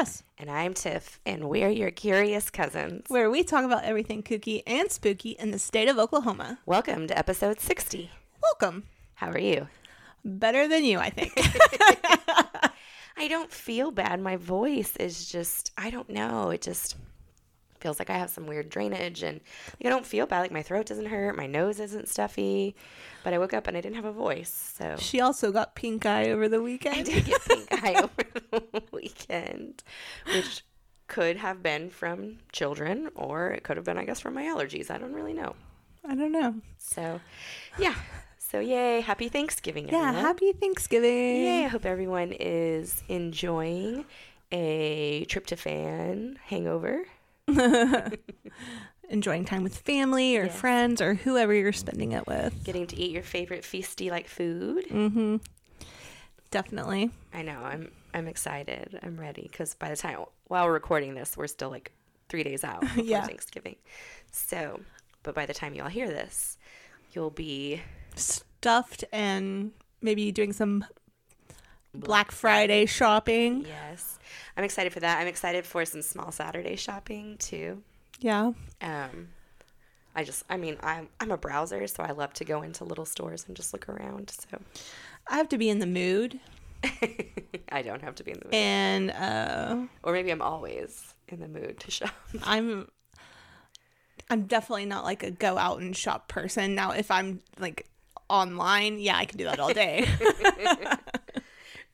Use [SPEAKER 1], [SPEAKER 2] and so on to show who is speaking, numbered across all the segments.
[SPEAKER 1] And I'm Tiff, and we're your curious cousins.
[SPEAKER 2] where we talk about everything kooky and spooky in the state of Oklahoma.
[SPEAKER 1] Welcome to episode 60.
[SPEAKER 2] Welcome.
[SPEAKER 1] How are you?
[SPEAKER 2] Better than you, I think.
[SPEAKER 1] I don't feel bad. My voice is just, I don't know. It just feels like I have some weird drainage, and like, I don't feel bad. Like my throat doesn't hurt, my nose isn't stuffy, but I woke up and I didn't have a voice. So
[SPEAKER 2] she also got pink eye over the weekend.
[SPEAKER 1] I did get pink eye over the weekend, which could have been from children, or it could have been, I guess, from my allergies. I don't really know.
[SPEAKER 2] I don't know.
[SPEAKER 1] So, yeah. So, yay. Happy Thanksgiving,
[SPEAKER 2] Yeah,
[SPEAKER 1] everyone.
[SPEAKER 2] happy Thanksgiving.
[SPEAKER 1] Yay. I hope everyone is enjoying a tryptophan hangover.
[SPEAKER 2] Enjoying time with family or
[SPEAKER 1] Yes.
[SPEAKER 2] friends or whoever you're spending it with.
[SPEAKER 1] Getting to eat your favorite feasty like food.
[SPEAKER 2] Mm-hmm. Definitely.
[SPEAKER 1] I know. I'm I'm excited. I'm ready because by the time while we're recording this, we're still like three days out before
[SPEAKER 2] Yeah.
[SPEAKER 1] Thanksgiving. So, but by the time you all hear this, you'll be
[SPEAKER 2] Stuffed and maybe doing some Black Friday shopping.
[SPEAKER 1] yes. I'm excited for that. I'm excited for some small Saturday shopping too.
[SPEAKER 2] Yeah.
[SPEAKER 1] Um, I just, I mean, I'm I'm a browser, so I love to go into little stores and just look around. So
[SPEAKER 2] I have to be in the mood.
[SPEAKER 1] I don't have to be in the mood,
[SPEAKER 2] And uh,
[SPEAKER 1] or maybe I'm always in the mood to shop.
[SPEAKER 2] I'm I'm definitely not like a go out and shop person. Now if I'm like online, yeah, I can do that all day.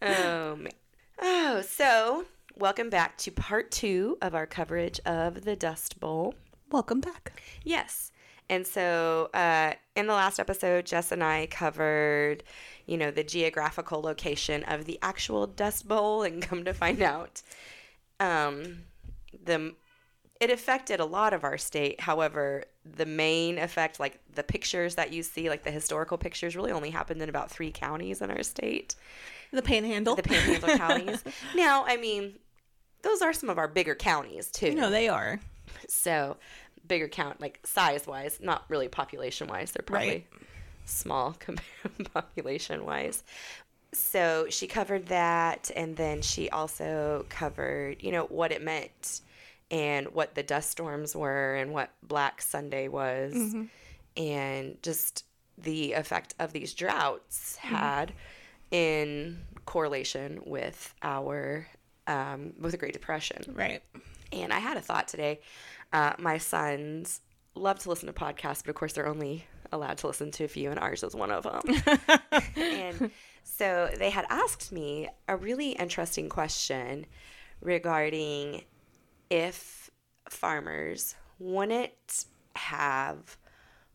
[SPEAKER 1] Oh, man. oh, so welcome back to part two of our coverage of the Dust Bowl.
[SPEAKER 2] Welcome back.
[SPEAKER 1] Yes. And so uh, in the last episode, Jess and I covered, you know, the geographical location of the actual Dust Bowl, and come to find out, um, the it affected a lot of our state. However, the main effect, like the pictures that you see, like the historical pictures, really only happened in about three counties in our state
[SPEAKER 2] The panhandle.
[SPEAKER 1] the panhandle counties. Now, I mean, those are some of our bigger counties too.
[SPEAKER 2] no, they are.
[SPEAKER 1] So, bigger count, like size wise, not really population wise. They're probably
[SPEAKER 2] Right.
[SPEAKER 1] small compared population wise. So she covered that, and then she also covered, you know, what it meant and what the dust storms were and what Black Sunday was, and just the effect of these droughts had in correlation with our um, with the Great Depression.
[SPEAKER 2] Right.
[SPEAKER 1] And I had a thought today. Uh, my sons love to listen to podcasts, but of course they're only allowed to listen to a few, and ours is one of them. and so they had asked me a really interesting question regarding if farmers wouldn't have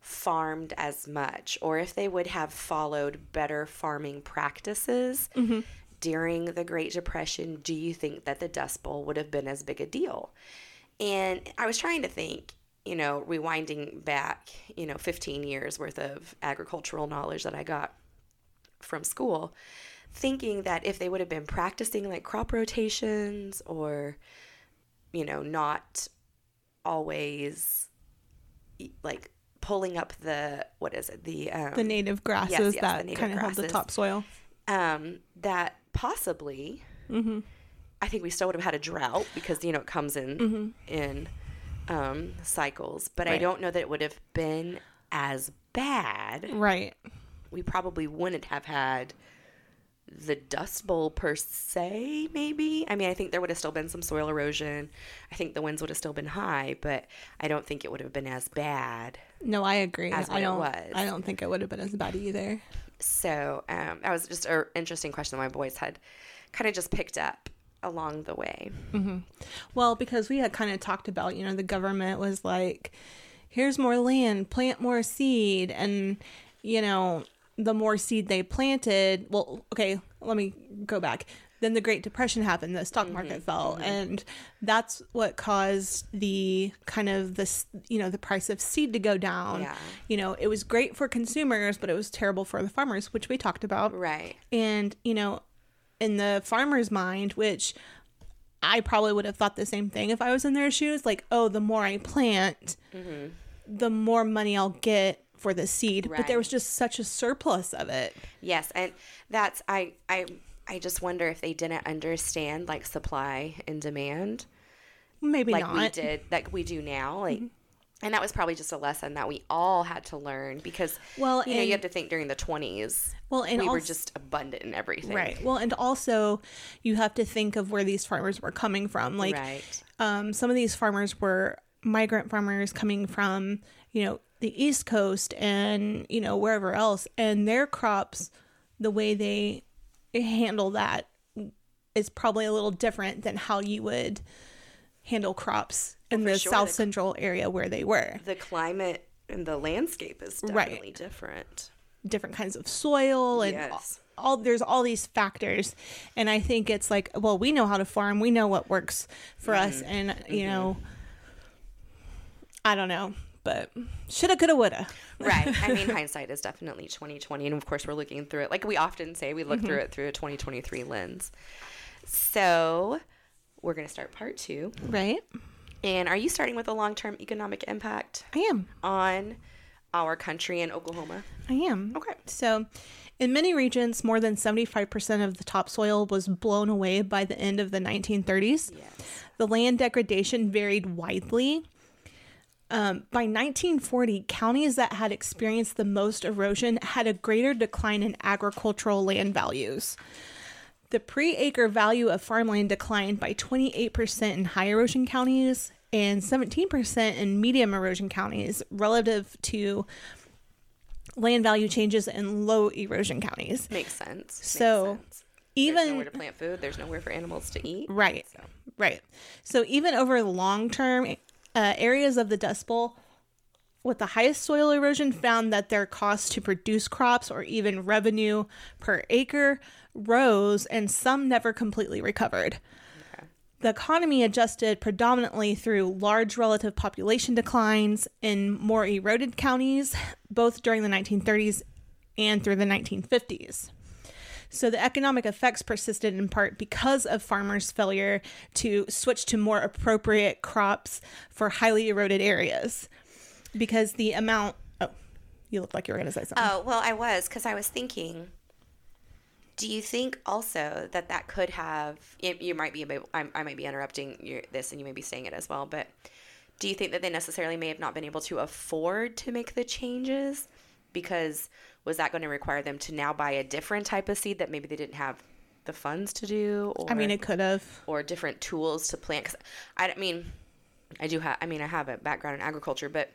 [SPEAKER 1] farmed as much or if they would have followed better farming practices mm-hmm. during the Great Depression, do you think that the Dust Bowl would have been as big a deal? And I was trying to think, you know, rewinding back, you know, 15 years worth of agricultural knowledge that I got from school, thinking that if they would have been practicing like crop rotations or, you know, not always like pulling up the, what is it, the, um,
[SPEAKER 2] The native grasses
[SPEAKER 1] yes, the
[SPEAKER 2] that kind of hold the topsoil.
[SPEAKER 1] um, that possibly
[SPEAKER 2] Mm-hmm.
[SPEAKER 1] I think we still would have had a drought because you know it comes in in um, cycles, but I don't know that it would have been as bad.
[SPEAKER 2] Right.
[SPEAKER 1] We probably wouldn't have had the Dust Bowl per se. Maybe I mean I think there would have still been some soil erosion. I think the winds would have still been high, but I don't think it would have been as bad.
[SPEAKER 2] No, I agree.
[SPEAKER 1] As
[SPEAKER 2] I
[SPEAKER 1] it
[SPEAKER 2] don't.
[SPEAKER 1] was.
[SPEAKER 2] I don't think it would have been as bad either.
[SPEAKER 1] So um, that was just an interesting question that my boys had kind of just picked up along the way.
[SPEAKER 2] Well, because we had kind of talked about, you know, the government was like, here's more land, plant more seed. And, you know, the more seed they planted, well, okay, let me go back. Then the Great Depression happened, the stock market mm-hmm. fell. Mm-hmm. And that's what caused the kind of this, you know, the price of seed to go down.
[SPEAKER 1] Yeah.
[SPEAKER 2] You know, it was great for consumers, but it was terrible for the farmers, which we talked about.
[SPEAKER 1] Right.
[SPEAKER 2] And, you know, in the farmer's mind, which I probably would have thought the same thing if I was in their shoes, like, oh, the more I plant, mm-hmm. the more money I'll get for the seed. But there was just such a surplus of it.
[SPEAKER 1] Yes, and that's I I I just wonder if they didn't understand like supply and demand
[SPEAKER 2] Maybe
[SPEAKER 1] like
[SPEAKER 2] not.
[SPEAKER 1] we did, like we do now. Like, and that was probably just a lesson that we all had to learn because,
[SPEAKER 2] Well,
[SPEAKER 1] you know,
[SPEAKER 2] and-
[SPEAKER 1] you have to think during the 20s,
[SPEAKER 2] Well, and
[SPEAKER 1] we were just abundant in everything.
[SPEAKER 2] Right. Well, and also you have to think of where these farmers were coming from. Like
[SPEAKER 1] right.
[SPEAKER 2] um, some of these farmers were migrant farmers coming from, you know, the East Coast and, you know, wherever else. And their crops, the way they handle that is probably a little different than how you would handle crops in
[SPEAKER 1] for
[SPEAKER 2] the
[SPEAKER 1] sure,
[SPEAKER 2] South
[SPEAKER 1] the-
[SPEAKER 2] Central area where they were.
[SPEAKER 1] The climate and the landscape is
[SPEAKER 2] Right.
[SPEAKER 1] definitely different.
[SPEAKER 2] different kinds of soil and
[SPEAKER 1] Yes.
[SPEAKER 2] all there's all these factors and i think it's like well we know how to farm we know what works for us
[SPEAKER 1] Mm-hmm.
[SPEAKER 2] and you know i don't know but shoulda coulda woulda
[SPEAKER 1] Right. I mean, hindsight is definitely 2020. And of course, we're looking through it. Like we often say, we look through
[SPEAKER 2] Mm-hmm.
[SPEAKER 1] it through a 2023 lens. So we're going to start part two.
[SPEAKER 2] right
[SPEAKER 1] And are you starting with a long term economic impact
[SPEAKER 2] i am
[SPEAKER 1] on our country in Oklahoma?
[SPEAKER 2] i am
[SPEAKER 1] Okay.
[SPEAKER 2] so in many regions more than 75% of the topsoil was blown away by the end of the 1930s
[SPEAKER 1] Yes.
[SPEAKER 2] The land degradation varied widely. Um, by 1940, counties that had experienced the most erosion had a greater decline in agricultural land values. The pre acre value of farmland declined by 28% in high erosion counties and 17% in medium erosion counties relative to land value changes in low erosion counties.
[SPEAKER 1] Makes sense. Makes
[SPEAKER 2] So,
[SPEAKER 1] sense. there's
[SPEAKER 2] Even
[SPEAKER 1] nowhere to plant food, there's nowhere for animals to eat.
[SPEAKER 2] Right.
[SPEAKER 1] So.
[SPEAKER 2] Right. So even over the long term, uh, areas of the Dust Bowl with the highest soil erosion found that their cost to produce crops or even revenue per acre rose, and some never completely recovered. The economy adjusted predominantly through large relative population declines in more eroded counties, both during the 1930s and through the 1950s. So the economic effects persisted in part because of farmers' failure to switch to more appropriate crops for highly eroded areas. Because the amount oh, you look like you were gonna say something.
[SPEAKER 1] Oh, well, I was because I was thinking. Do you think also that that could have? You, might be. able- I might be interrupting your, this, and you may be saying it as well. But do you think that they necessarily may have not been able to afford to make the changes because was that going to require them to now buy a different type of seed that maybe they didn't have the funds to do? Or,
[SPEAKER 2] I mean, it could have.
[SPEAKER 1] or different tools to plant. Cause I don't- mean, I do have. I mean, I have a background in agriculture, but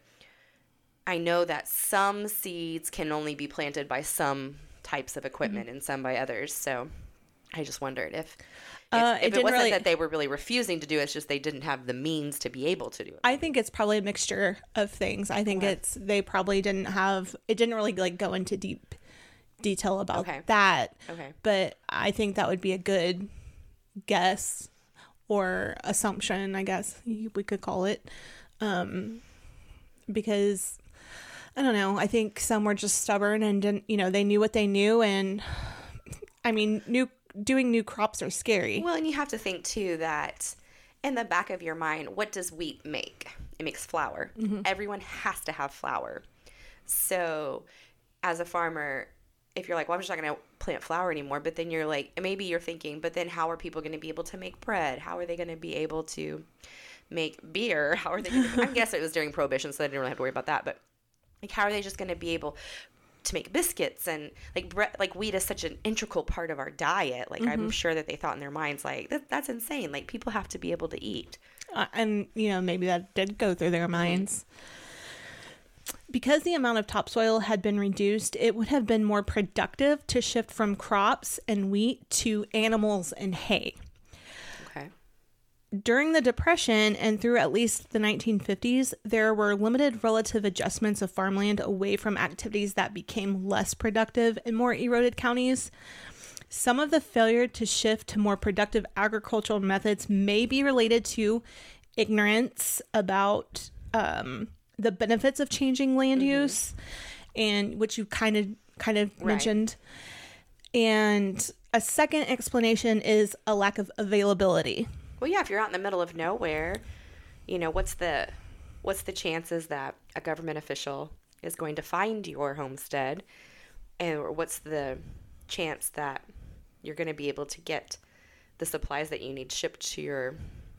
[SPEAKER 1] I know that some seeds can only be planted by some types of equipment
[SPEAKER 2] Mm-hmm.
[SPEAKER 1] and some by others. So I just wondered if. If,
[SPEAKER 2] Uh,
[SPEAKER 1] if
[SPEAKER 2] it
[SPEAKER 1] it, wasn't
[SPEAKER 2] really-
[SPEAKER 1] that they were really refusing to do it, it's just they didn't have the means to be able to do it.
[SPEAKER 2] I think it's probably a mixture of things. I think
[SPEAKER 1] Okay.
[SPEAKER 2] it's they probably didn't have it didn't really like go into deep detail about
[SPEAKER 1] Okay.
[SPEAKER 2] that.
[SPEAKER 1] Okay.
[SPEAKER 2] But I think that would be a good guess or assumption, I guess we could call it. Um because I don't know, I think some were just stubborn and didn't, you know, they knew what they knew and I mean, new doing new crops are scary.
[SPEAKER 1] Well, and you have to think too that in the back of your mind, what does wheat make? It makes flour.
[SPEAKER 2] Mm-hmm.
[SPEAKER 1] Everyone has to have flour. So, as a farmer, if you're like, well, I'm just not going to plant flour anymore, but then you're like, maybe you're thinking, but then how are people going to be able to make bread? How are they going to be able to make beer? How are they? Gonna, I guess it was during Prohibition, so they didn't really have to worry about that. But like, how are they just going to be able to make biscuits and like bread? Like wheat is such an integral part of our diet. Like I'm sure that they thought in their minds, like that, that's insane. Like people have to be able to eat.
[SPEAKER 2] Uh, and you know maybe that did go through their minds because the amount of topsoil had been reduced it would have been more productive to shift from crops and wheat to animals and hay. During the depression and through at least the 1950s there were limited relative adjustments of farmland away from activities that became less productive in more eroded counties some of the failure to shift to more productive agricultural methods may be related to ignorance about um, the benefits of changing land use, and which you kind of kind of
[SPEAKER 1] Right.
[SPEAKER 2] mentioned. And a second explanation is a lack of availability.
[SPEAKER 1] Well, yeah, if you're out in the middle of nowhere, you know, what's the what's the chances that a government official is going to find your homestead? And or what's the chance that you're going to be able to get the supplies that you need shipped to your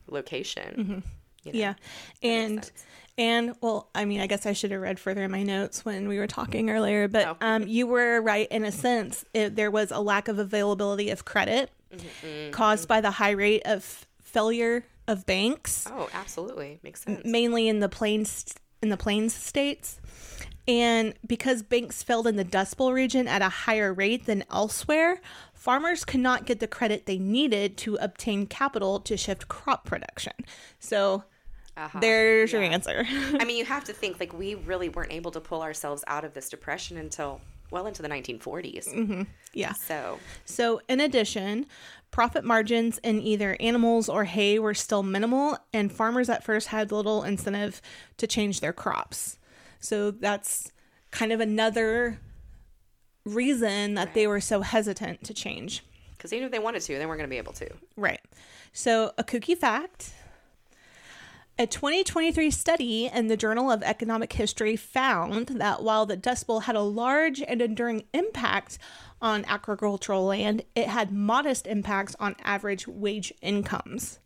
[SPEAKER 1] location. You know,
[SPEAKER 2] yeah. And and well, I mean, I guess I should have read further in my notes when we were talking earlier, but
[SPEAKER 1] Oh.
[SPEAKER 2] um you were right in a sense. It, there was a lack of availability of credit
[SPEAKER 1] Mm-hmm.
[SPEAKER 2] caused by the high rate of failure of banks.
[SPEAKER 1] Oh, absolutely. Makes sense.
[SPEAKER 2] mainly in the plains in the plains states and because banks failed in the dust bowl region at a higher rate than elsewhere farmers could not get the credit they needed to obtain capital to shift crop production so
[SPEAKER 1] Uh-huh.
[SPEAKER 2] there's your answer
[SPEAKER 1] I mean, you have to think like we really weren't able to pull ourselves out of this depression until well into the 1940s. Mm-hmm.
[SPEAKER 2] yeah
[SPEAKER 1] So,
[SPEAKER 2] So, in addition, profit margins in either animals or hay were still minimal, and farmers at first had little incentive to change their crops. So, that's kind of another reason that they were so hesitant to change.
[SPEAKER 1] because even if they wanted to, they weren't going to be able to.
[SPEAKER 2] Right. So, a kooky fact a 2023 study in the Journal of Economic History found that while the Dust Bowl had a large and enduring impact on agricultural land, it had modest impacts on average wage incomes,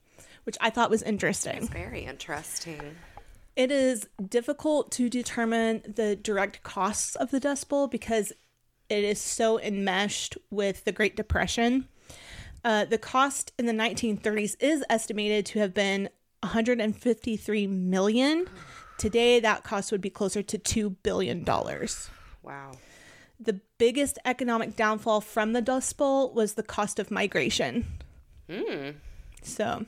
[SPEAKER 2] which I thought was interesting.
[SPEAKER 1] Very interesting.
[SPEAKER 2] It is difficult to determine the direct costs of the Dust Bowl because it is so enmeshed with the Great Depression. Uh, the cost in the 1930s is estimated to have been 153 million. Today, that cost would be closer to two billion dollars.
[SPEAKER 1] Wow.
[SPEAKER 2] The biggest economic downfall from the Dust Bowl was the cost of migration. So,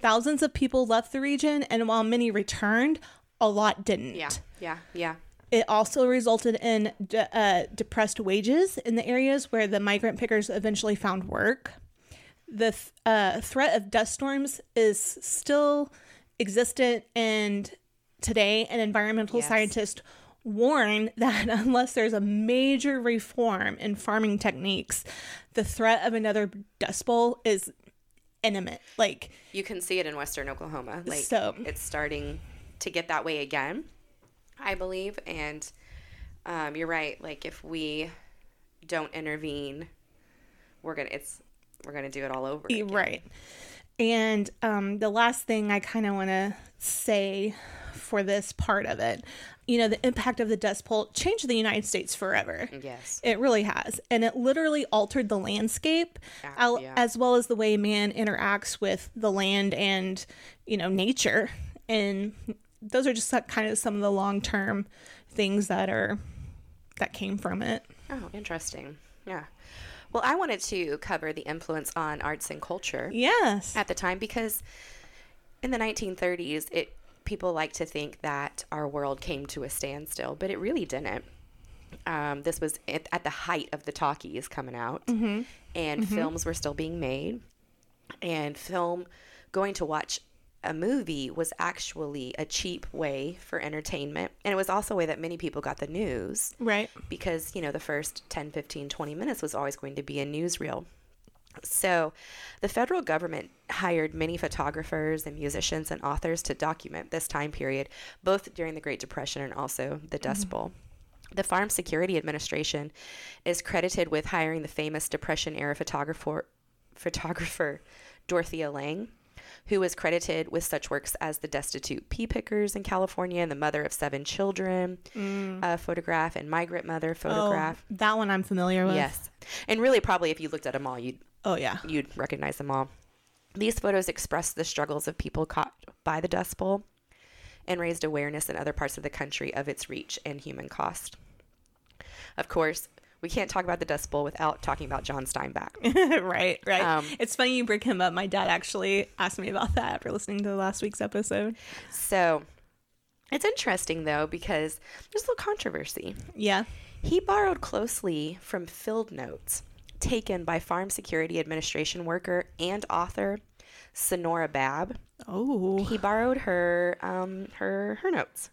[SPEAKER 2] thousands of people left the region, and while many returned, a lot didn't.
[SPEAKER 1] Yeah. Yeah. Yeah.
[SPEAKER 2] It also resulted in de- uh, depressed wages in the areas where the migrant pickers eventually found work. The th- uh, threat of dust storms is still existent, and today, an environmental
[SPEAKER 1] Yes.
[SPEAKER 2] scientist warn that unless there's a major reform in farming techniques, the threat of another dust bowl is imminent. Like,
[SPEAKER 1] You can see it in western Oklahoma. Like
[SPEAKER 2] So-
[SPEAKER 1] it's starting to get that way again, I believe. And um, you're right. Like if we don't intervene, we're gonna it's we're gonna do it all over. Again.
[SPEAKER 2] Right. And um, the last thing I kind of want to say for this part of it, you know, the impact of the Dust Bowl changed the United States forever.
[SPEAKER 1] Yes.
[SPEAKER 2] It really has. And it literally altered the landscape al-
[SPEAKER 1] yeah.
[SPEAKER 2] as well as the way man interacts with the land and, you know, nature. And those are just kind of some of the long term things that are that came from it.
[SPEAKER 1] Oh, interesting. Yeah. Well, I wanted to cover the influence on arts and culture
[SPEAKER 2] Yes.
[SPEAKER 1] at the time because in the 1930s, it people like to think that our world came to a standstill, but it really didn't. Um, this was at, at the height of the talkies coming out, and films were still being made, and film going to watch a movie was actually a cheap way for entertainment and it was also a way that many people got the news.
[SPEAKER 2] Right.
[SPEAKER 1] because you know the first 10 15 20 minutes was always going to be a newsreel. So the federal government hired many photographers and musicians and authors to document this time period both during the great depression and also the dust mm-hmm. bowl. The farm security administration is credited with hiring the famous depression era photographer photographer dorothea lange who was credited with such works as The Destitute Pea Pickers in California and The Mother of Seven Children uh, photograph and Migrant Mother photograph.
[SPEAKER 2] Oh, that one I'm familiar with.
[SPEAKER 1] yes. And really, probably if you looked at them all, you'd,
[SPEAKER 2] Oh, yeah.
[SPEAKER 1] you'd recognize them all. These photos express the struggles of people caught by the Dust Bowl and raised awareness in other parts of the country of its reach and human cost. Of course, we can't talk about the Dust Bowl without talking about John Steinbeck.
[SPEAKER 2] right, right.
[SPEAKER 1] Um,
[SPEAKER 2] it's funny you bring him up. My dad actually asked me about that after listening to last week's episode.
[SPEAKER 1] So it's interesting though because there's a little controversy.
[SPEAKER 2] Yeah.
[SPEAKER 1] He borrowed closely from field notes taken by Farm Security Administration worker and author Sonora Babb.
[SPEAKER 2] Oh.
[SPEAKER 1] He borrowed her um, her her notes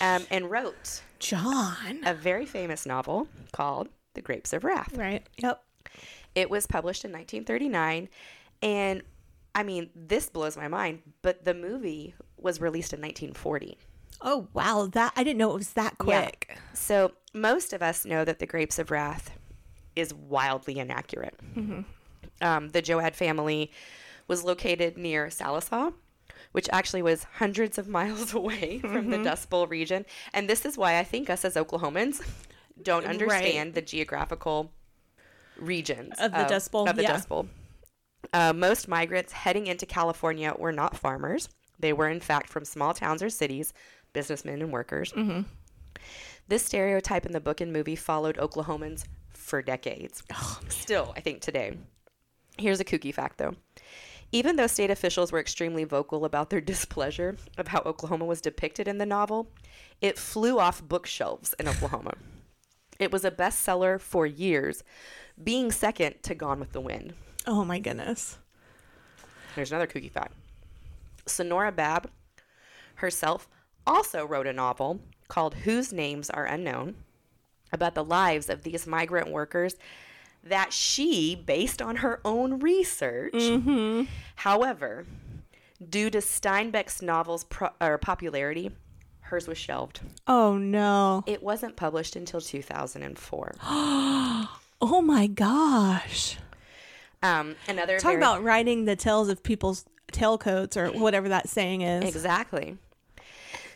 [SPEAKER 1] um, and wrote
[SPEAKER 2] John.
[SPEAKER 1] a very famous novel called The Grapes of Wrath.
[SPEAKER 2] Right. Yep.
[SPEAKER 1] It was published in 1939, and I mean this blows my mind. But the movie was released in 1940.
[SPEAKER 2] Oh wow, that I didn't know it was that
[SPEAKER 1] Yeah.
[SPEAKER 2] quick.
[SPEAKER 1] So most of us know that The Grapes of Wrath is wildly inaccurate. Um, the Joad family was located near Sallisaw, which actually was hundreds of miles away from the Dust Bowl region. And this is why I think us as Oklahomans don't understand the geographical regions
[SPEAKER 2] Of the Dust Bowl,
[SPEAKER 1] Of the
[SPEAKER 2] yeah.
[SPEAKER 1] Dust Bowl. Uh, most migrants heading into California were not farmers. They were, in fact, from small towns or cities, businessmen and workers.
[SPEAKER 2] Mm-hmm.
[SPEAKER 1] This stereotype in the book and movie followed Oklahomans for decades. Still, I think today. Here's a kooky fact, though. Even though state officials were extremely vocal about their displeasure of how Oklahoma was depicted in the novel, it flew off bookshelves in Oklahoma. It was a bestseller for years, being second to Gone with the Wind.
[SPEAKER 2] Oh my goodness.
[SPEAKER 1] Here's another kooky fact. Sonora Babb herself also wrote a novel called Whose Names Are Unknown about the lives of these migrant workers that she based on her own research. However, due to Steinbeck's novel's pro- or popularity, hers was shelved.
[SPEAKER 2] Oh no.
[SPEAKER 1] It wasn't published until 2004.
[SPEAKER 2] Oh my gosh.
[SPEAKER 1] Um, another
[SPEAKER 2] Talk
[SPEAKER 1] very-
[SPEAKER 2] about writing the tales of people's tailcoats or whatever that saying is.
[SPEAKER 1] Exactly.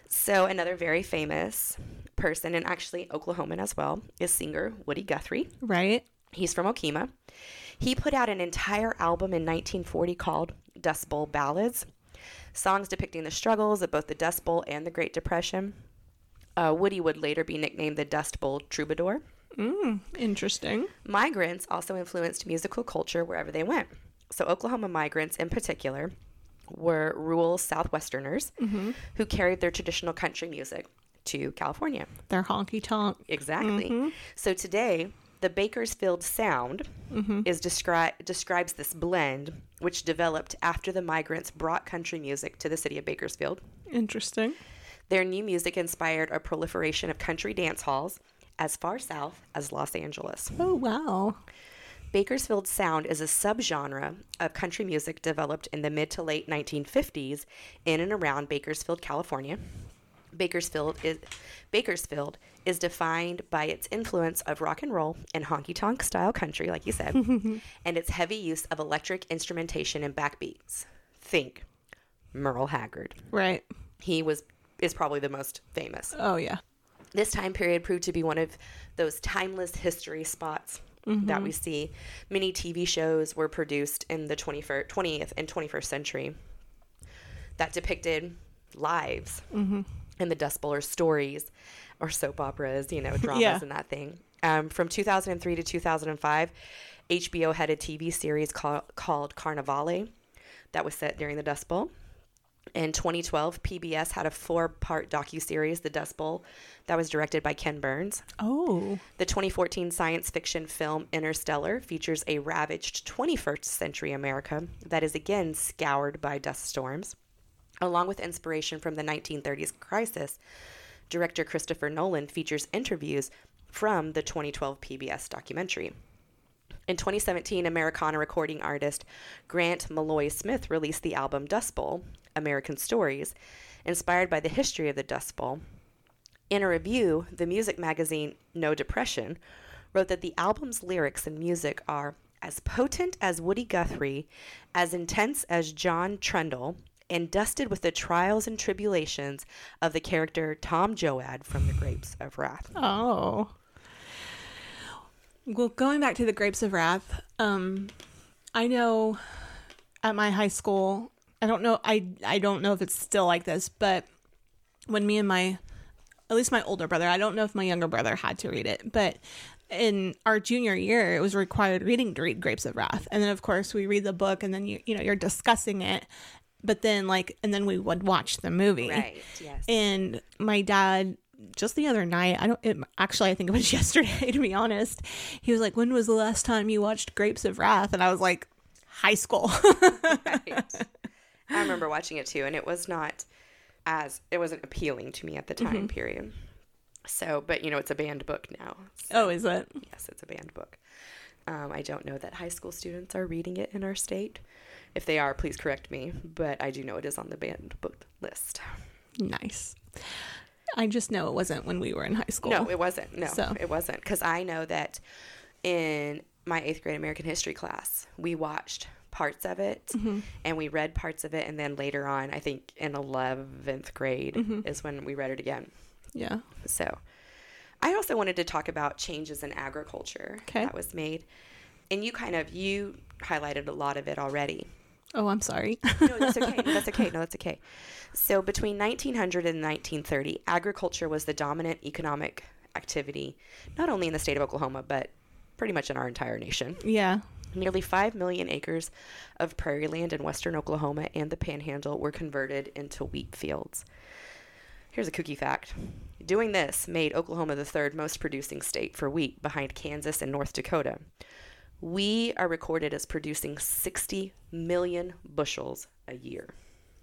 [SPEAKER 1] So another very famous person, and actually Oklahoman as well, is singer Woody Guthrie.
[SPEAKER 2] Right?
[SPEAKER 1] He's from Okemah. He put out an entire album in 1940 called Dust Bowl Ballads, songs depicting the struggles of both the Dust Bowl and the Great Depression. Uh, Woody would later be nicknamed the Dust Bowl Troubadour.
[SPEAKER 2] Mm, interesting.
[SPEAKER 1] Migrants also influenced musical culture wherever they went. So, Oklahoma migrants in particular were rural Southwesterners who carried their traditional country music to California.
[SPEAKER 2] Their honky tonk.
[SPEAKER 1] Exactly. So, today, the Bakersfield sound mm-hmm. is descri- describes this blend which developed after the migrants brought country music to the city of Bakersfield.
[SPEAKER 2] Interesting.
[SPEAKER 1] Their new music inspired a proliferation of country dance halls as far south as Los Angeles.
[SPEAKER 2] Oh wow.
[SPEAKER 1] Bakersfield sound is a subgenre of country music developed in the mid to late 1950s in and around Bakersfield, California. Bakersfield is Bakersfield is defined by its influence of rock and roll and honky tonk style country, like you said, and its heavy use of electric instrumentation and backbeats. Think Merle Haggard.
[SPEAKER 2] Right.
[SPEAKER 1] He was is probably the most famous.
[SPEAKER 2] Oh yeah.
[SPEAKER 1] This time period proved to be one of those timeless history spots that mm-hmm. we see. Many TV shows were produced in the 21st, 20th and 21st century that depicted lives mm-hmm. In the Dust Bowl or stories or soap operas, you know, dramas
[SPEAKER 2] Yeah.
[SPEAKER 1] and that thing. Um, from 2003 to 2005, HBO had a TV series called, called Carnivale that was set during the Dust Bowl. In 2012, PBS had a four-part docu-series, The Dust Bowl, that was directed by Ken Burns.
[SPEAKER 2] Oh.
[SPEAKER 1] The 2014 science fiction film Interstellar features a ravaged 21st century America that is again scoured by dust storms. Along with inspiration from the 1930s crisis, director Christopher Nolan features interviews from the 2012 PBS documentary. In 2017, Americana recording artist Grant Maloy Smith released the album Dust Bowl American Stories, inspired by the history of the Dust Bowl. In a review, the music magazine No Depression wrote that the album's lyrics and music are as potent as Woody Guthrie, as intense as John Trudell, and dusted with the trials and tribulations of the character Tom Joad from The Grapes of Wrath.
[SPEAKER 2] Oh. Well, going back to the Grapes of Wrath, um, I know at my high school, I don't know, I I don't know if it's still like this, but when me and my, at least my older brother, I don't know if my younger brother had to read it, but in our junior year, it was required reading to read Grapes of Wrath, and then of course we read the book, and then you you know you're discussing it, but then like, and then we would watch the movie,
[SPEAKER 1] Right, yes.
[SPEAKER 2] and my dad just the other night i don't it, actually i think it was yesterday to be honest he was like when was the last time you watched grapes of wrath and i was like high school
[SPEAKER 1] right. I remember watching it too, and it was not as it wasn't appealing to me at the time period. So, but you know, it's a banned book now. So,
[SPEAKER 2] oh is it
[SPEAKER 1] yes, it's a banned book. Um, I don't know that high school students are reading it in our state. If they are, please correct me. But I do know it is on the banned book list.
[SPEAKER 2] nice i just know it wasn't when we were in high school
[SPEAKER 1] No, it wasn't. No,
[SPEAKER 2] So.
[SPEAKER 1] it wasn't. Because I know that in my eighth grade American history class. We watched parts of it
[SPEAKER 2] Mm-hmm.
[SPEAKER 1] and we read parts of it. And then later on, I think in 11th grade
[SPEAKER 2] Mm-hmm.
[SPEAKER 1] is when we read it again.
[SPEAKER 2] Yeah.
[SPEAKER 1] So I also wanted to talk about changes in agriculture
[SPEAKER 2] Okay.
[SPEAKER 1] that was made. And you kind of, you highlighted a lot of it already.
[SPEAKER 2] Oh, I'm sorry.
[SPEAKER 1] No, that's okay. That's okay. No, that's okay. So between 1900 and 1930, agriculture was the dominant economic activity, not only in the state of Oklahoma, but pretty much in our entire nation.
[SPEAKER 2] yeah.
[SPEAKER 1] Nearly 5 million acres of prairie land in western Oklahoma and the panhandle were converted into wheat fields. Here's a kooky fact. Doing this made Oklahoma the third most producing state for wheat behind Kansas and North Dakota. We are recorded as producing 60 million bushels a year.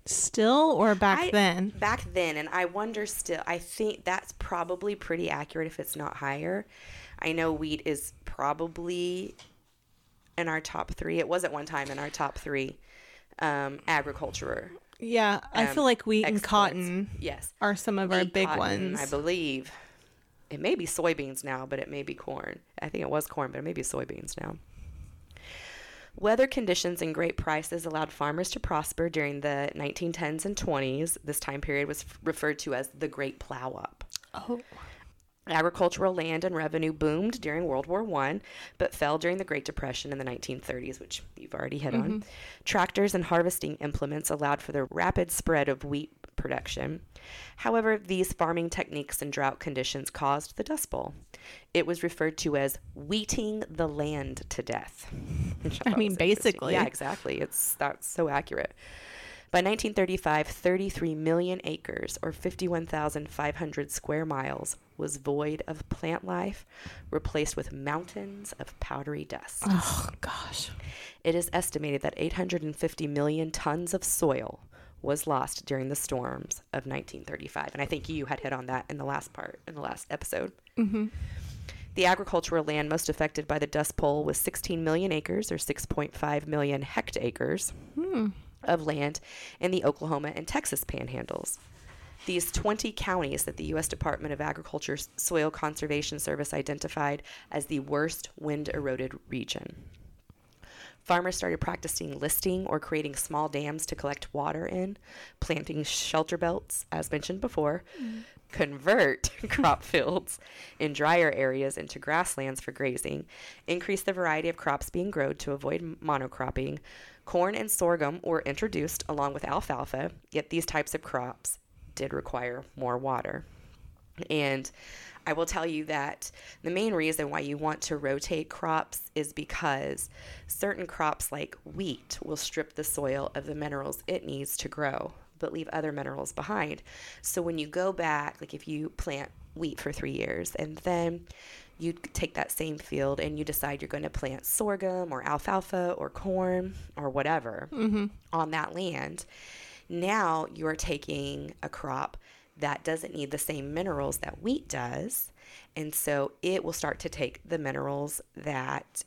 [SPEAKER 2] Still or back
[SPEAKER 1] I-
[SPEAKER 2] then?
[SPEAKER 1] Back then, and I wonder still, I think that's probably pretty accurate if it's not higher. I know wheat is probably in our top three. It was at one time in our top three um, agriculture.
[SPEAKER 2] Yeah. I
[SPEAKER 1] um,
[SPEAKER 2] feel like wheat and cotton
[SPEAKER 1] Yes.
[SPEAKER 2] are some of our big
[SPEAKER 1] cotton,
[SPEAKER 2] ones.
[SPEAKER 1] I believe. It may be soybeans now, but it may be corn. I think it was corn, but it may be soybeans now. Weather conditions and great prices allowed farmers to prosper during the 1910s and 20s. This time period was referred to as the Great Plow Up.
[SPEAKER 2] oh.
[SPEAKER 1] Agricultural land and revenue boomed during World War I, but fell during the Great Depression in the 1930s, which you've already hit on. Mm-hmm. Tractors and harvesting implements allowed for the rapid spread of wheat production. However, these farming techniques and drought conditions caused the Dust Bowl. It was referred to as wheating the land to death. which
[SPEAKER 2] I mean, basically.
[SPEAKER 1] Yeah, exactly. It's that's so accurate. By 1935, 33 million acres, or 51,500 square miles, was void of plant life, replaced with mountains of powdery dust.
[SPEAKER 2] Oh gosh.
[SPEAKER 1] It is estimated that 850 million tons of soil was lost during the storms of 1935. And I think you had hit on that in the last part, in the last episode.
[SPEAKER 2] Mm-hmm.
[SPEAKER 1] The agricultural land most affected by the Dust Bowl was 16 million acres, or 6.5 million hectacres
[SPEAKER 2] Hmm.
[SPEAKER 1] of land in the Oklahoma and Texas panhandles. These 20 counties that the U.S. Department of Agriculture's Soil Conservation Service identified as the worst wind eroded region. Farmers started practicing listing or creating small dams to collect water in, planting shelter belts, as mentioned before, mm. convert crop fields in drier areas into grasslands for grazing, increase the variety of crops being grown to avoid monocropping. Corn and sorghum were introduced along with alfalfa, yet these types of crops did require more water. And I will tell you that the main reason why you want to rotate crops is because certain crops like wheat will strip the soil of the minerals it needs to grow, but leave other minerals behind. So when you go back, like if you plant wheat for three years and then you take that same field and you decide you're going to plant sorghum or alfalfa or corn or whatever mm-hmm. on that land, now you're taking a crop that doesn't need the same minerals that wheat does. And so it will start to take the minerals that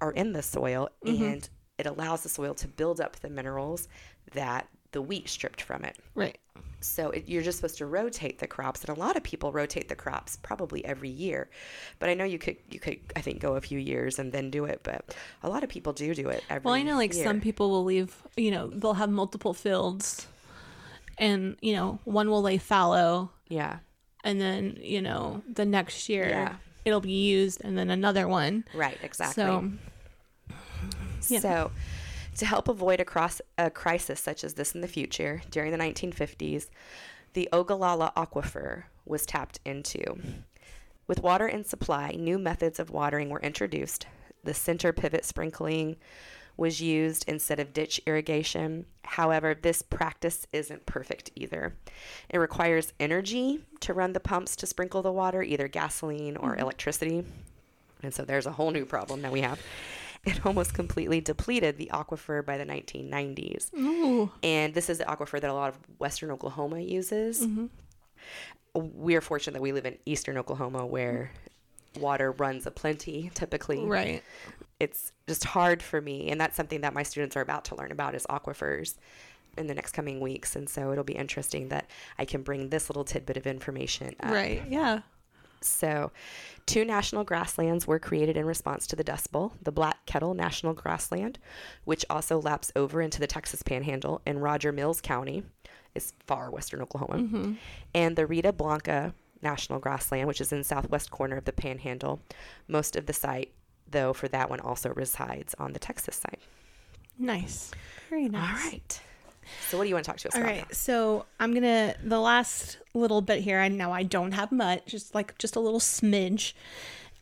[SPEAKER 1] are in the soil mm-hmm. and it allows the soil to build up the minerals that the wheat stripped from it.
[SPEAKER 2] Right.
[SPEAKER 1] So it, you're just supposed to rotate the crops, and a lot of people rotate the crops probably every year. But I know you could you could I think go a few years and then do it, but a lot of people do do it every.
[SPEAKER 2] Well, I know like
[SPEAKER 1] year.
[SPEAKER 2] some people will leave, you know, they'll have multiple fields and, you know, one will lay fallow
[SPEAKER 1] Yeah,
[SPEAKER 2] and then, you know, the next year
[SPEAKER 1] Yeah.
[SPEAKER 2] it'll be used and then another one.
[SPEAKER 1] right, exactly.
[SPEAKER 2] So, yeah.
[SPEAKER 1] So, to help avoid a, cross, a crisis such as this in the future, during the 1950s, the Ogallala Aquifer was tapped into. With water in supply, new methods of watering were introduced. The center pivot sprinkling was used instead of ditch irrigation. However, this practice isn't perfect either. It requires energy to run the pumps to sprinkle the water, either gasoline or electricity. And so there's a whole new problem that we have. It almost completely depleted the aquifer by the 1990s.
[SPEAKER 2] ooh,
[SPEAKER 1] And this is the aquifer that a lot of Western Oklahoma uses.
[SPEAKER 2] Mm-hmm.
[SPEAKER 1] We are fortunate that we live in Eastern Oklahoma where water runs aplenty typically.
[SPEAKER 2] right.
[SPEAKER 1] It's just hard for me. And that's something that my students are about to learn about is aquifers in the next coming weeks. And so it'll be interesting that I can bring this little tidbit of information up.
[SPEAKER 2] Right. Yeah.
[SPEAKER 1] So, two national grasslands were created in response to the Dust Bowl the Black Kettle National Grassland, which also laps over into the Texas Panhandle in Roger Mills County, is far western Oklahoma, mm-hmm. and the Rita Blanca National Grassland, which is in southwest corner of the Panhandle. Most of the site, though, for that one also resides on the Texas side.
[SPEAKER 2] Nice. Very nice.
[SPEAKER 1] All right. So, what do you want to talk to us
[SPEAKER 2] All
[SPEAKER 1] about?
[SPEAKER 2] right, so I'm gonna the last little bit here. I know I don't have much, just like just a little smidge.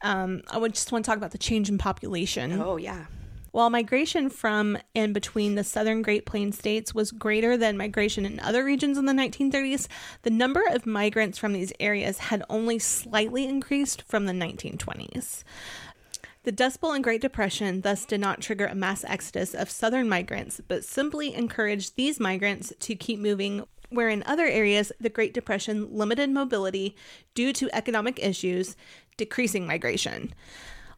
[SPEAKER 2] Um, I would just want to talk about the change in population.
[SPEAKER 1] Oh, yeah.
[SPEAKER 2] While migration from and between the southern Great Plains states was greater than migration in other regions in the 1930s, the number of migrants from these areas had only slightly increased from the 1920s. The Dust Bowl and Great Depression thus did not trigger a mass exodus of southern migrants, but simply encouraged these migrants to keep moving, where in other areas the Great Depression limited mobility due to economic issues, decreasing migration.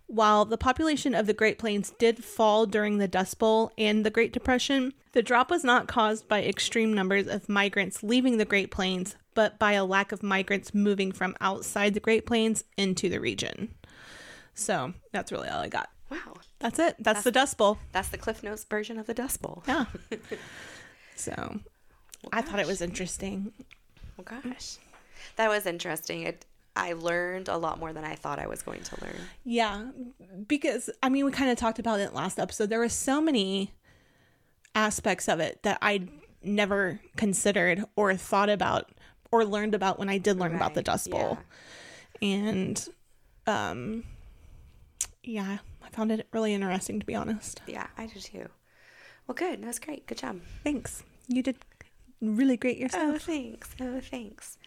[SPEAKER 2] While the population of the Great Plains did fall during the Dust Bowl and the Great Depression, the drop was not caused by extreme numbers of migrants leaving the Great Plains, but by a lack of migrants moving from outside the Great Plains into the region. So that's really all I got.
[SPEAKER 1] Wow.
[SPEAKER 2] That's it. That's, the Dust Bowl.
[SPEAKER 1] That's the Cliff Notes version of the Dust Bowl.
[SPEAKER 2] Yeah. so I thought it was interesting.
[SPEAKER 1] Oh, gosh. That was interesting. It, I learned a lot more than I thought I was going to learn.
[SPEAKER 2] Yeah, because I mean, we kind of talked about it last episode. There were so many aspects of it that I never considered or thought about or learned about when I did learn about the Dust Bowl. And um yeah, I found it really interesting to be honest.
[SPEAKER 1] Yeah, I did too. Well, good. That was great. Good job.
[SPEAKER 2] Thanks. You did really great yourself.
[SPEAKER 1] Oh, thanks. Oh, thanks.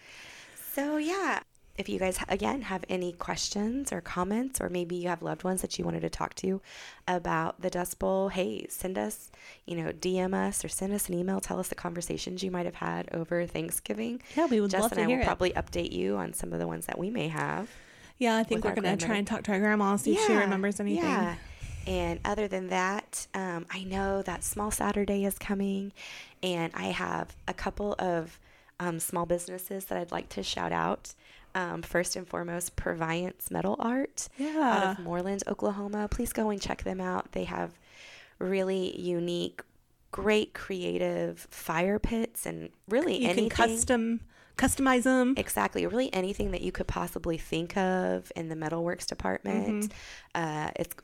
[SPEAKER 1] So, yeah. If you guys, again, have any questions or comments, or maybe you have loved ones that you wanted to talk to about the Dust Bowl, hey, send us, you know, DM us or send us an email. Tell us the conversations you might have had over Thanksgiving.
[SPEAKER 2] Yeah, we would
[SPEAKER 1] Jess
[SPEAKER 2] love
[SPEAKER 1] and
[SPEAKER 2] to
[SPEAKER 1] I
[SPEAKER 2] hear
[SPEAKER 1] will
[SPEAKER 2] it.
[SPEAKER 1] probably update you on some of the ones that we may have.
[SPEAKER 2] Yeah, I think we're gonna try and talk to our grandma, see if she remembers anything.
[SPEAKER 1] Yeah. And other than that, um, I know that Small Saturday is coming, and I have a couple of um, small businesses that I'd like to shout out. Um, first and foremost, Purviance Metal Art out of Mooreland, Oklahoma. Please go and check them out. They have really unique, great creative fire pits and really
[SPEAKER 2] You
[SPEAKER 1] anything.
[SPEAKER 2] can custom customize them.
[SPEAKER 1] Exactly. Really anything that you could possibly think of in the metalworks department. Uh, it's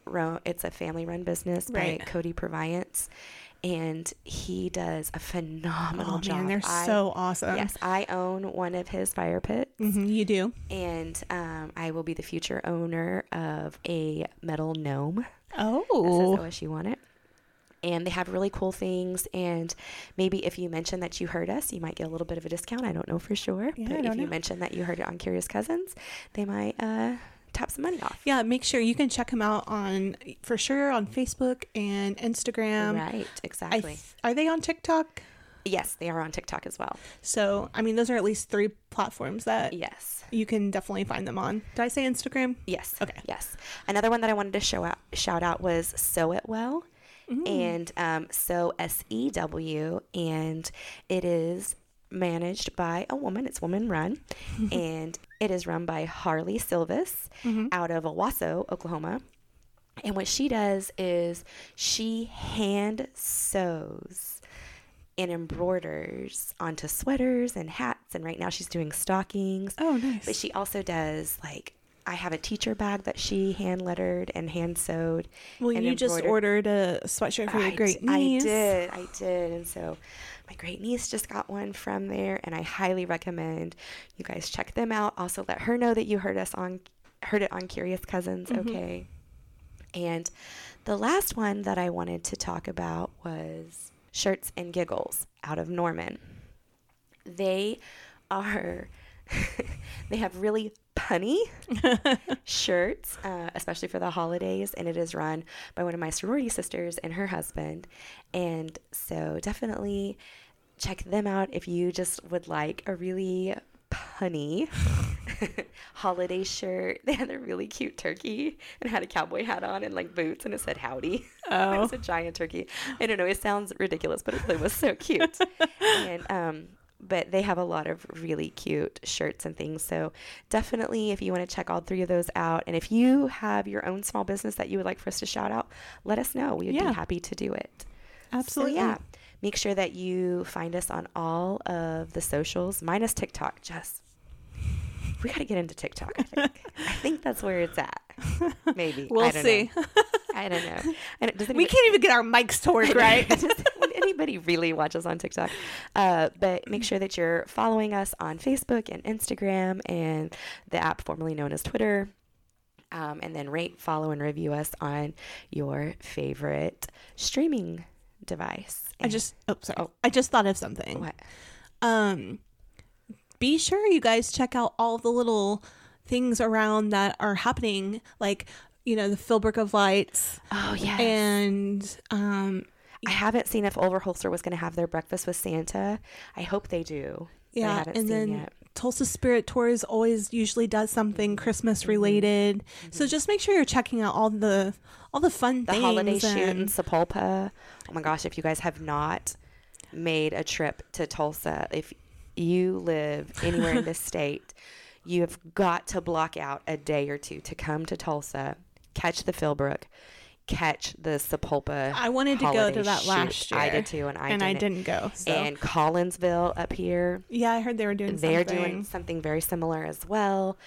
[SPEAKER 1] it's a family run business
[SPEAKER 2] Right.
[SPEAKER 1] by Cody Purviance. And he does a phenomenal
[SPEAKER 2] Oh
[SPEAKER 1] job.
[SPEAKER 2] man, they're
[SPEAKER 1] I-
[SPEAKER 2] so awesome.
[SPEAKER 1] Yes, I own one of his fire pits,
[SPEAKER 2] hmm you do.
[SPEAKER 1] and um, I will be the future owner of a metal gnome.
[SPEAKER 2] Oh,
[SPEAKER 1] That says OSU on it. And they have really cool things. And maybe if you mention that you heard us, you might get a little bit of a discount. I don't know for sure.
[SPEAKER 2] Yeah,
[SPEAKER 1] but if
[SPEAKER 2] don't
[SPEAKER 1] you
[SPEAKER 2] know.
[SPEAKER 1] mention that you heard it on Curious Cousins, they might uh, tap some money off.
[SPEAKER 2] yeah. Make sure you can check them out on for sure on Facebook and Instagram.
[SPEAKER 1] right, exactly.
[SPEAKER 2] th- are they on TikTok?
[SPEAKER 1] yes, they are on TikTok as well.
[SPEAKER 2] So I mean, those are at least three platforms that
[SPEAKER 1] Yes.
[SPEAKER 2] you can definitely find them on. Did I say Instagram?
[SPEAKER 1] Yes.
[SPEAKER 2] Okay.
[SPEAKER 1] Yes. Another one that I wanted to show out, shout out was Sew It Well,
[SPEAKER 2] Mm.
[SPEAKER 1] and um, Sew S E W, and it is managed by a woman. It's woman run, and it is run by Harley Silvis
[SPEAKER 2] Mm-hmm.
[SPEAKER 1] out of Owasso, Oklahoma. And what she does is she hand sews and embroiders onto sweaters and hats. And right now she's doing stockings.
[SPEAKER 2] Oh, nice.
[SPEAKER 1] But she also does like I have a teacher bag that she hand lettered and hand sewed.
[SPEAKER 2] well, you just ordered a sweatshirt for your
[SPEAKER 1] I
[SPEAKER 2] great
[SPEAKER 1] d-
[SPEAKER 2] niece.
[SPEAKER 1] I did, I did, and so my great niece just got one from there, and I highly recommend you guys check them out. Also, let her know that you heard us on heard it on Curious Cousins.
[SPEAKER 2] Mm-hmm.
[SPEAKER 1] Okay, and the last one that I wanted to talk about was Shirts and Giggles out of Norman. They are they have really punny shirts, uh, especially for the holidays, and it is run by one of my sorority sisters and her husband. And so definitely check them out if you just would like a really punny holiday shirt. They had a really cute turkey and had a cowboy hat on and like boots, and it said howdy.
[SPEAKER 2] Oh.
[SPEAKER 1] it was a giant turkey. I don't know. It sounds ridiculous, but it, really was so cute. and um, but they have a lot of really cute shirts and things. So definitely, if you want to check all three of those out, and if you have your own small business that you would like for us to shout out, let us know. We would
[SPEAKER 2] Yeah.
[SPEAKER 1] be happy to do it.
[SPEAKER 2] Absolutely.
[SPEAKER 1] So, yeah. Make sure that you find us on all of the socials, minus TikTok. Just we got to get into TikTok. I think. I think that's where it's at. Maybe
[SPEAKER 2] We'll
[SPEAKER 1] I don't
[SPEAKER 2] see.
[SPEAKER 1] Know. I don't know. I don't,
[SPEAKER 2] we can't even get our mics to work right.
[SPEAKER 1] Anybody really watches on TikTok? Uh, but make sure that you're following us on Facebook and Instagram and the app formerly known as Twitter. Um, and then rate, follow, and review us on your favorite streaming device.
[SPEAKER 2] I just oh sorry.
[SPEAKER 1] Oh.
[SPEAKER 2] I just thought of something.
[SPEAKER 1] what?
[SPEAKER 2] Um be sure you guys check out all the little things around that are happening like you know the Philbrook of Lights
[SPEAKER 1] Oh yeah.
[SPEAKER 2] and um
[SPEAKER 1] I haven't seen if Overholser was going to have their breakfast with Santa. I hope they do.
[SPEAKER 2] Yeah and
[SPEAKER 1] seen
[SPEAKER 2] then
[SPEAKER 1] yet.
[SPEAKER 2] Tulsa Spirit Tours always usually does something Christmas related. So just make sure you're checking out all the all the fun
[SPEAKER 1] Mm-hmm. the
[SPEAKER 2] things
[SPEAKER 1] holiday shoot in
[SPEAKER 2] and-
[SPEAKER 1] Sapulpa. Oh my gosh, if you guys have not made a trip to Tulsa, if you live anywhere in this state, you have got to block out a day or two to come to Tulsa, catch the Philbrook, catch the Sapulpa.
[SPEAKER 2] I wanted to go to that
[SPEAKER 1] shoot.
[SPEAKER 2] last year.
[SPEAKER 1] I did too, and I
[SPEAKER 2] and I
[SPEAKER 1] didn't.
[SPEAKER 2] didn't go. So
[SPEAKER 1] And Collinsville up here,
[SPEAKER 2] yeah, I heard they were doing
[SPEAKER 1] they're
[SPEAKER 2] something.
[SPEAKER 1] doing something very similar as well.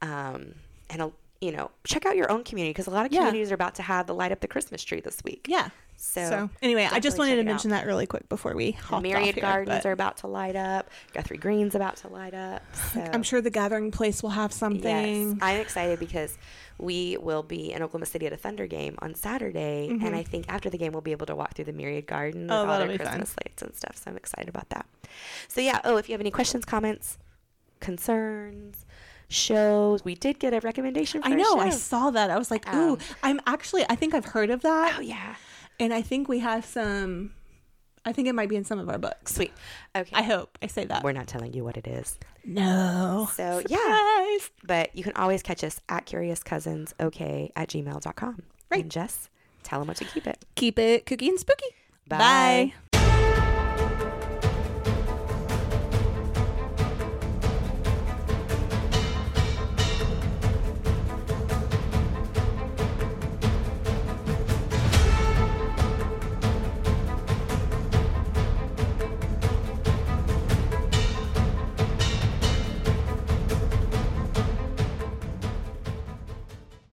[SPEAKER 1] Um, and a, you know, check out your own community because a lot of
[SPEAKER 2] Yeah.
[SPEAKER 1] communities are about to have the light up the Christmas tree this week.
[SPEAKER 2] yeah.
[SPEAKER 1] So,
[SPEAKER 2] So, anyway, I just wanted to mention that really quick before we hop
[SPEAKER 1] Myriad
[SPEAKER 2] here,
[SPEAKER 1] Gardens
[SPEAKER 2] but
[SPEAKER 1] are about to light up. Guthrie Green's about to light up. So
[SPEAKER 2] I'm sure the Gathering Place will have something.
[SPEAKER 1] Yes, I'm excited because we will be in Oklahoma City at a Thunder game on Saturday, and I think after the game we'll be able to walk through the Myriad Garden with
[SPEAKER 2] Mm-hmm. Oh,
[SPEAKER 1] all their
[SPEAKER 2] be fun.
[SPEAKER 1] Christmas lights and stuff. So I'm excited about that. So yeah. Oh, if you have any questions, comments, concerns, shows, we did get a recommendation. For
[SPEAKER 2] I know. I saw that. I was like, ooh,
[SPEAKER 1] Um,
[SPEAKER 2] I'm actually. I think I've heard of that,
[SPEAKER 1] Oh yeah.
[SPEAKER 2] and I think we have some. I think it might be in some of our books.
[SPEAKER 1] Sweet. Okay.
[SPEAKER 2] I hope I say that.
[SPEAKER 1] We're not telling you what it is.
[SPEAKER 2] No.
[SPEAKER 1] So yeah. But you can always catch us at curiouscousins.ok at gmail.com.
[SPEAKER 2] Right.
[SPEAKER 1] And Jess, tell them what to keep it.
[SPEAKER 2] Keep it cookie and spooky.
[SPEAKER 1] Bye.
[SPEAKER 2] Bye.